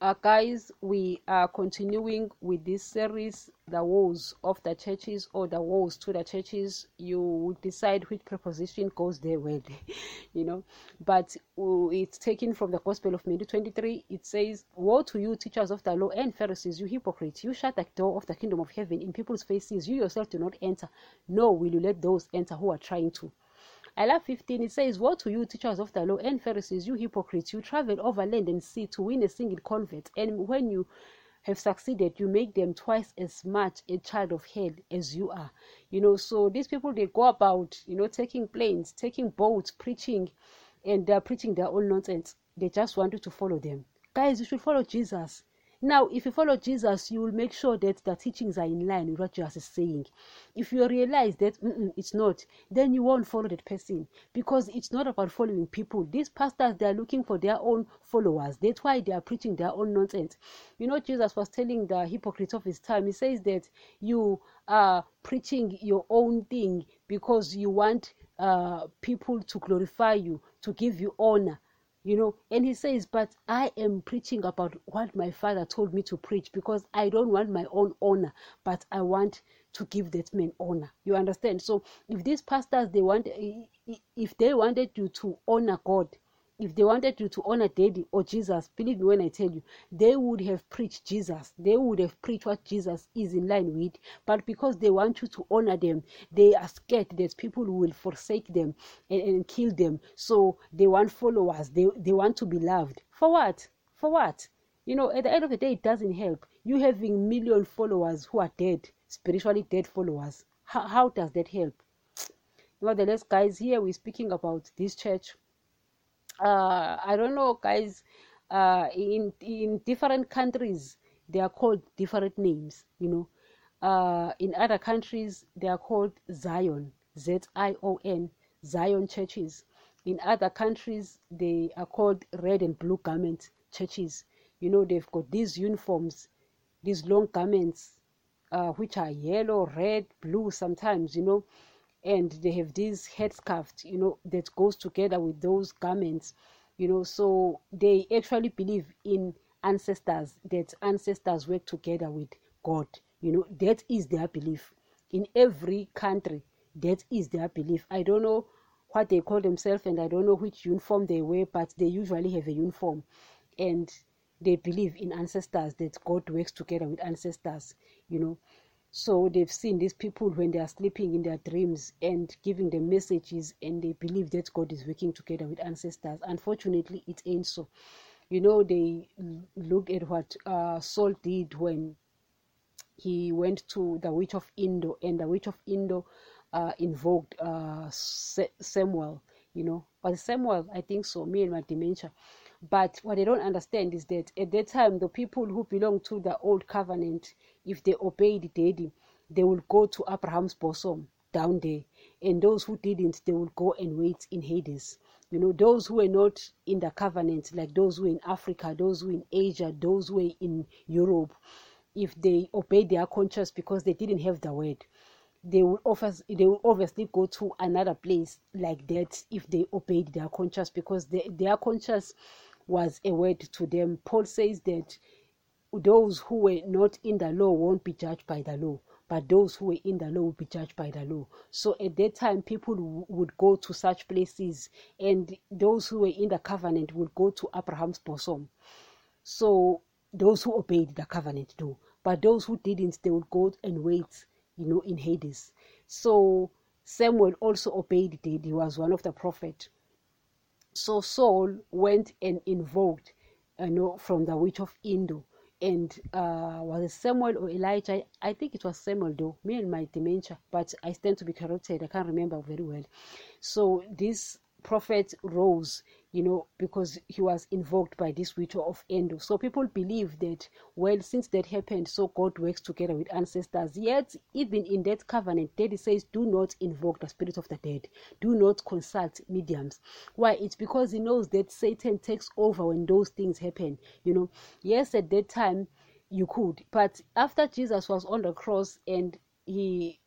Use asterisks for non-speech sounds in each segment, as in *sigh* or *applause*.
uh, guys, we are continuing with this series, The Woes of the Churches or The Woes to the Churches. You decide which preposition goes there well, *laughs* you know. But uh, it's taken from the Gospel of Matthew 23. It says, Woe to you, teachers of the law and Pharisees, you hypocrites! You shut the door of the kingdom of heaven in people's faces. You yourself do not enter, nor will you let those enter who are trying to. I love 15. It says, Woe to you, teachers of the law and Pharisees, you hypocrites! You travel over land and sea to win a single convert, and when you have succeeded, you make them twice as much a child of hell as you are. You know, so these people they go about, you know, taking planes, taking boats, preaching, and they're preaching their own nonsense. They just want you to follow them. Guys, you should follow Jesus. Now, if you follow Jesus, you will make sure that the teachings are in line with what Jesus is saying. If you realize that it's not, then you won't follow that person because it's not about following people. These pastors, they are looking for their own followers. That's why they are preaching their own nonsense. You know, Jesus was telling the hypocrites of his time, he says that you are preaching your own thing because you want uh, people to glorify you, to give you honor you know and he says but i am preaching about what my father told me to preach because i don't want my own honor but i want to give that man honor. You understand? So if these pastors they want if they wanted you to honor god if they wanted you to honor daddy or jesus believe me when i tell you they would have preached jesus. They would have preached what jesus is in line with. But because they want you to honor them they are scared that people will forsake them and, and kill them. So they want followers. They, they want to be loved. For what? For what? You know at the end of the day it doesn't help. You having million followers who are dead spiritually dead followers how, how does that help? Nevertheless guys here we're speaking about this church uh, I don't know, guys. Uh, in in different countries, they are called different names. You know, uh, in other countries, they are called Zion, Z I O N, Zion churches. In other countries, they are called red and blue garment churches. You know, they've got these uniforms, these long garments, uh, which are yellow, red, blue sometimes. You know, and they have this headscarf you know that goes together with those garments you know. So they actually believe in ancestors that ancestors work together with god you know. That is their belief. In every country that is their belief. I don't know what they call themselves and i don't know which uniform they wear but they usually have a uniform. And they believe in ancestors that god works together with ancestors you know so they've seen these people when they are sleeping in their dreams and giving them messages, and they believe that God is working together with ancestors. Unfortunately, it ain't so. You know, they look at what uh, Saul did when he went to the witch of Endor, and the witch of Endor uh, invoked uh, Samuel. You know, but Samuel, I think so. Me and my dementia. But what I don't understand is that at that time, the people who belong to the old covenant, if they obeyed daddy, they will go to Abraham's bosom down there. And those who didn't, they will go and wait in Hades. You know, those who were not in the covenant, like those who were in Africa, those who were in Asia, those who were in Europe, if they obeyed their conscience because they didn't have the word, they will offers they will obviously go to another place like that if they obeyed their conscience because they, their conscience was a word to them. Paul says that those who were not in the law won't be judged by the law, but those who were in the law will be judged by the law. So at that time, people w- would go to such places, and those who were in the covenant would go to Abraham's bosom. So those who obeyed the covenant do, but those who didn't, they would go and wait, you know, in Hades. So Samuel also obeyed it. He was one of the prophets. So Saul went and invoked, you know, from the witch of Endor. And uh, was it Samuel or Elijah? I think it was Samuel, though. Me and my dementia, but I stand to be corrupted. I can't remember very well. So this prophet rose you know, because he was invoked by this witch of Endor. So people believe that, well, since that happened, so God works together with ancestors. Yet, even in that covenant, Daddy says, do not invoke the spirit of the dead. Do not consult mediums. Why? It's because he knows that Satan takes over when those things happen. You know, yes, at that time you could, but after Jesus was on the cross and he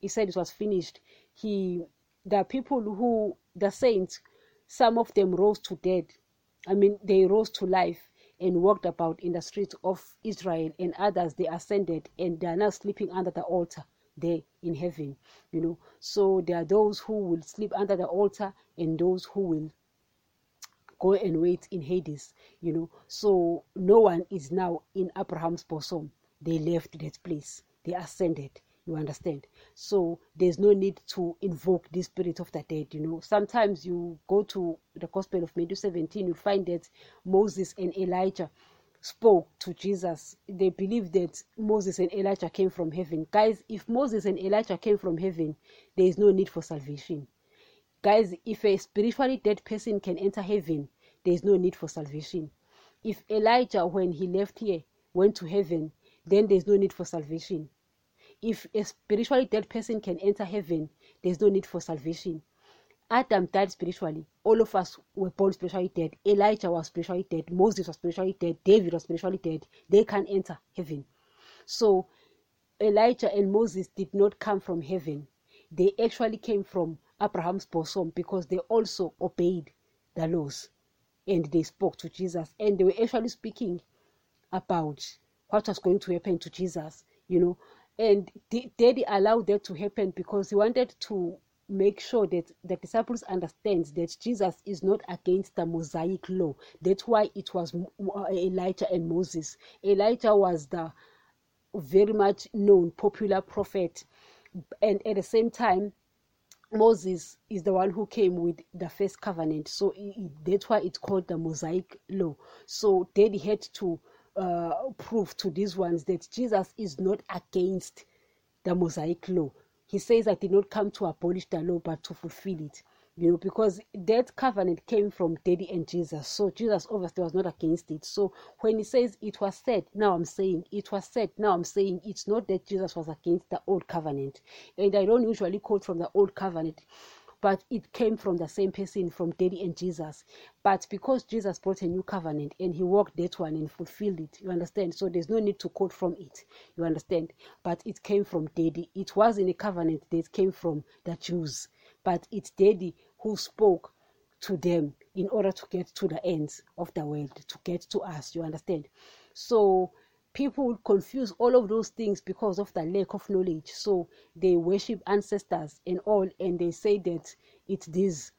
he said it was finished, he the people who the saints some of them rose to dead. I mean, they rose to life. and walked about in the streets of Israel, and others they ascended and they are now sleeping under the altar there in heaven. You know, so there are those who will sleep under the altar and those who will go and wait in Hades, you know. So no one is now in Abraham's bosom. They left that place, they ascended. You understand? So there's no need to invoke the spirit of the dead. You know, sometimes you go to the Gospel of Matthew 17, you find that Moses and Elijah spoke to Jesus. They believe that Moses and Elijah came from heaven. Guys, if Moses and Elijah came from heaven, there is no need for salvation. Guys, if a spiritually dead person can enter heaven, there is no need for salvation. If Elijah, when he left here, went to heaven, then there's no need for salvation. If a spiritually dead person can enter heaven, there's no need for salvation. Adam died spiritually. All of us were born spiritually dead. Elijah was spiritually dead. Moses was spiritually dead. David was spiritually dead. They can't enter heaven. So Elijah and Moses did not come from heaven. They actually came from Abraham's bosom because they also obeyed the laws and they spoke to Jesus and they were actually speaking about what was going to happen to Jesus, you know. And Daddy allowed that to happen because he wanted to make sure that the disciples understand that Jesus is not against the Mosaic law. That's why it was Elijah and Moses. Elijah was the very much known popular prophet, and at the same time, Moses is the one who came with the first covenant. So that's why it's called the Mosaic law. So Daddy had to uh, prove to these ones that Jesus is not against the Mosaic law. He says, I did not come to abolish the law, but to fulfill it. You know, because that covenant came from Daddy and Jesus. So Jesus obviously was not against it. So when he says it was said, now I'm saying it was said, now I'm saying it's not that Jesus was against the old covenant. And I don't usually quote from the old covenant but it came from the same person from daddy and jesus. But because jesus brought a new covenant and he walked that one and fulfilled it you understand? So there's no need to quote from it you understand? But it came from daddy. It was in a covenant that came from the jews but it's daddy who spoke to them in order to get to the ends of the world to get to us you understand? So people confuse all of those things because of the lack of knowledge so they worship ancestors and all and they say that it's this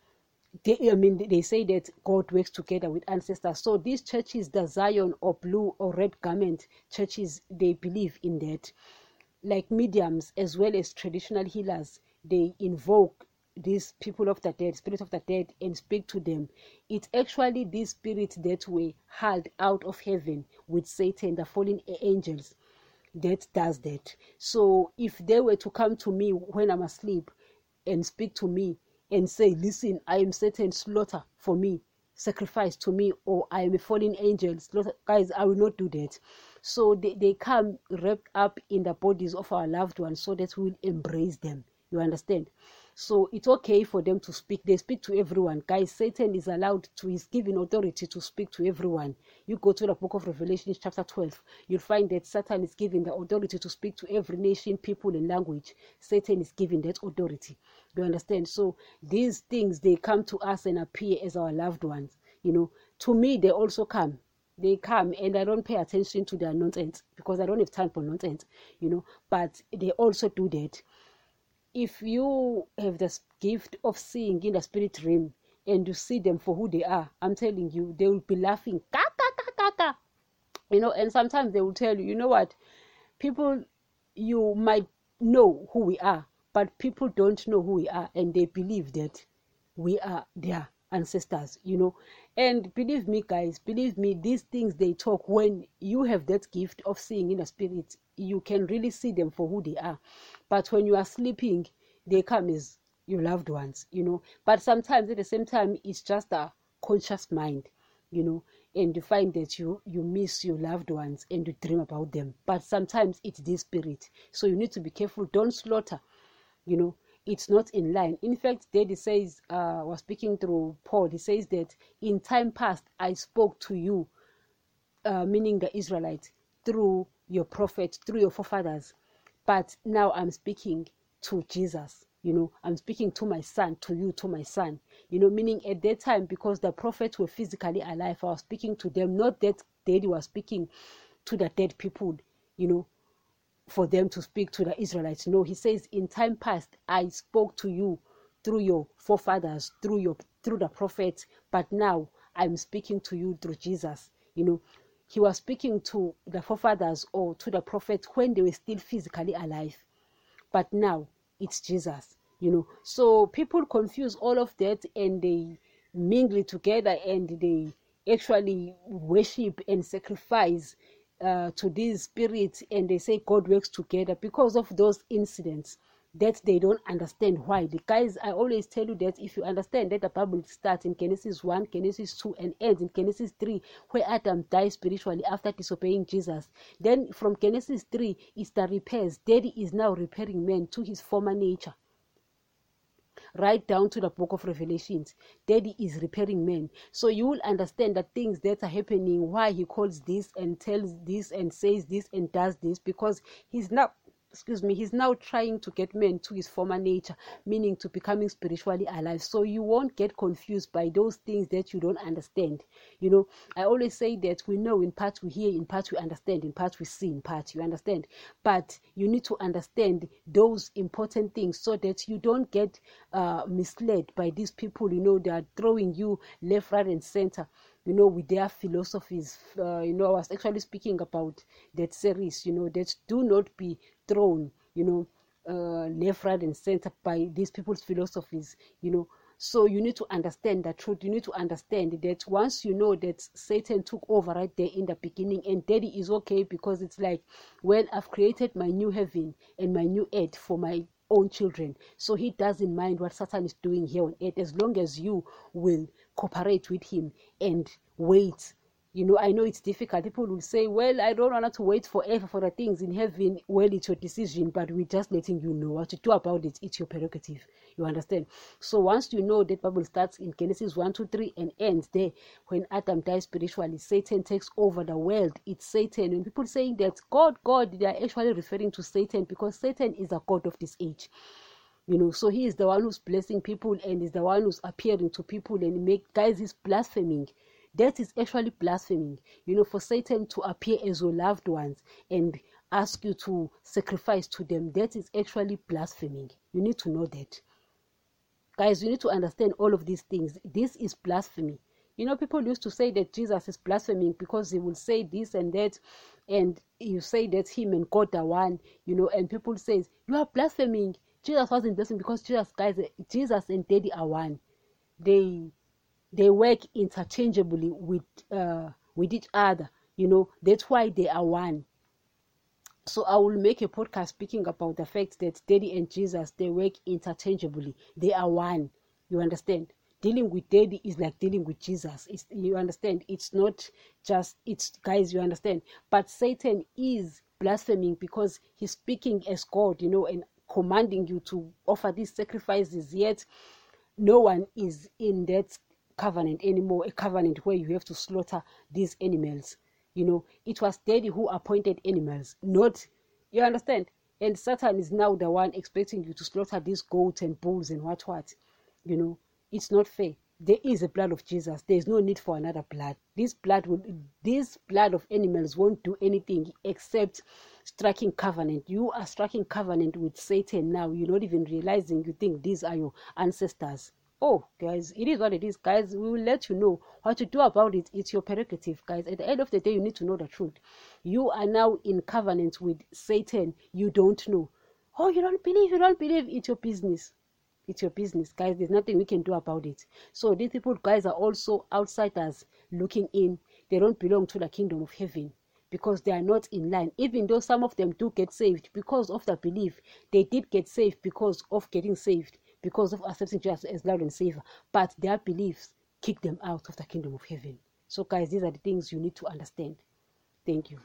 they, I mean, they say that God works together with ancestors. So these churches, the Zion or blue or red garment churches, they believe in that. Like mediums as well as traditional healers, they invoke these people of the dead, spirit of the dead, and speak to them. It's actually these spirits that were hauled out of heaven with Satan, the fallen angels, that does that. So if they were to come to me when I'm asleep and speak to me and say, Listen, I am Satan, slaughter for me, sacrifice to me, or I am a fallen angel, slaughter. guys, I will not do that. So they, they come wrapped up in the bodies of our loved ones so that we'll embrace them. You understand? So it's okay for them to speak. They speak to everyone. Guys, Satan is allowed to, he's given authority to speak to everyone. You go to the book of Revelation, chapter 12, you'll find that Satan is given the authority to speak to every nation, people, and language. Satan is given that authority. Do you understand? So these things, they come to us and appear as our loved ones. You know, to me, they also come they come and I don't pay attention to their nonsense because I don't have time for nonsense, you know. But they also do that if you have the gift of seeing in the spirit realm and you see them for who they are, I'm telling you, they will be laughing. Ka, ka, ka, ka, You know, and sometimes they will tell you, you know what, people, you might know who we are, but people don't know who we are, and they believe that we are their ancestors, you know. And believe me, guys, believe me, these things they talk when you have that gift of seeing in the spirit, you can really see them for who they are. But when you are sleeping, they come as your loved ones, you know. But sometimes at the same time, it's just a conscious mind, you know, and you find that you you miss your loved ones and you dream about them. But sometimes it's this spirit, so you need to be careful. Don't slaughter, you know. It's not in line. In fact, Daddy says, uh, was speaking through Paul. He says that in time past I spoke to you, uh, meaning the Israelites, through your prophet, through your forefathers. But now I'm speaking to Jesus. You know, I'm speaking to my son, to you, to my son. you know, meaning at that time, because the prophets were physically alive, I was speaking to them, not that daddy was speaking to the dead people, you know, for them to speak to the Israelites. No, he says, in time past, I spoke to you through your forefathers, through your through the prophets, but now I'm speaking to you through Jesus. You know, he was speaking to the forefathers or to the prophets when they were still physically alive. But now it's Jesus, you know. So people confuse all of that and they mingle together and they actually worship and sacrifice uh, to these spirits and they say God works together because of those incidents that they don't understand why. The guys, I always tell you that if you understand that the Bible starts in Genesis 1, Genesis 2, and ends in Genesis 3, where Adam dies spiritually after disobeying Jesus, then from Genesis 3 is the repairs. Daddy is now repairing man to his former nature right down to the book of revelations. Daddy is repairing men. So you will understand the things that are happening why he calls this and tells this and says this and does this because he's not excuse me he's now trying to get men to his former nature meaning to becoming spiritually alive. So you won't get confused by those things that you don't understand. You know i always say that we know in part we hear in part we understand in part we see in part you understand. But you need to understand those important things so that you don't get uh, misled by these people you know they are throwing you left right and center you know, with their philosophies. Uh, you know, I was actually speaking about that series, you know, that do not be thrown, you know, uh, left, right, and center by these people's philosophies, you know. So you need to understand the truth. You need to understand that once you know that Satan took over right there in the beginning, and Daddy is okay because it's like, well, I've created my new heaven and my new earth for my own children. So he doesn't mind what Satan is doing here on earth as long as you will cooperate with him and wait you know i know it's difficult. People will say well i don't want to wait forever for the things in heaven. Well it's your decision but we're just letting you know what to do about it. It's your prerogative. You understand? So once you know that bible starts in genesis 1 2 3 and ends there when adam dies spiritually satan takes over the world. It's satan. And people saying that god god they are actually referring to satan because satan is a god of this age. You know so he is the one who's blessing people and is the one who's appearing to people and make guys he's blaspheming that is actually blaspheming you know for satan to appear as your loved ones and ask you to sacrifice to them. That is actually blaspheming. You need to know that. Guys you need to understand all of these things. This is blasphemy. You know people used to say that jesus is blaspheming because he will say this and that and you say that him and god are one you know and people says you are blaspheming. Jesus wasn't blessing because Jesus, guys, Jesus and Daddy are one. They they work interchangeably with uh, with each other. You know that's why they are one. So I will make a podcast speaking about the fact that Daddy and Jesus they work interchangeably. They are one. You understand? Dealing with Daddy is like dealing with Jesus. It's, you understand? It's not just it's guys. You understand? But Satan is blaspheming because he's speaking as God. You know, and commanding you to offer these sacrifices, yet no one is in that covenant anymore, a covenant where you have to slaughter these animals. You know, it was daddy who appointed animals, not you understand? And Satan is now the one expecting you to slaughter these goats and bulls and what what. You know, it's not fair. There is a blood of Jesus. There is no need for another blood. This blood will this blood of animals won't do anything except striking covenant. You are striking covenant with Satan now. You're not even realizing you think these are your ancestors. Oh, guys, it is what it is, guys. We will let you know what to do about it. It's your prerogative, guys. At the end of the day, you need to know the truth. You are now in covenant with Satan. You don't know. Oh, you don't believe, you don't believe. It's your business. It's your business, guys. There's nothing we can do about it. So these people, guys, are also outsiders looking in. They don't belong to the kingdom of heaven because they are not in line. Even though some of them do get saved because of the belief, they did get saved because of getting saved, because of accepting Jesus as Lord and Savior. But their beliefs kick them out of the kingdom of heaven. So, guys, these are the things you need to understand. Thank you.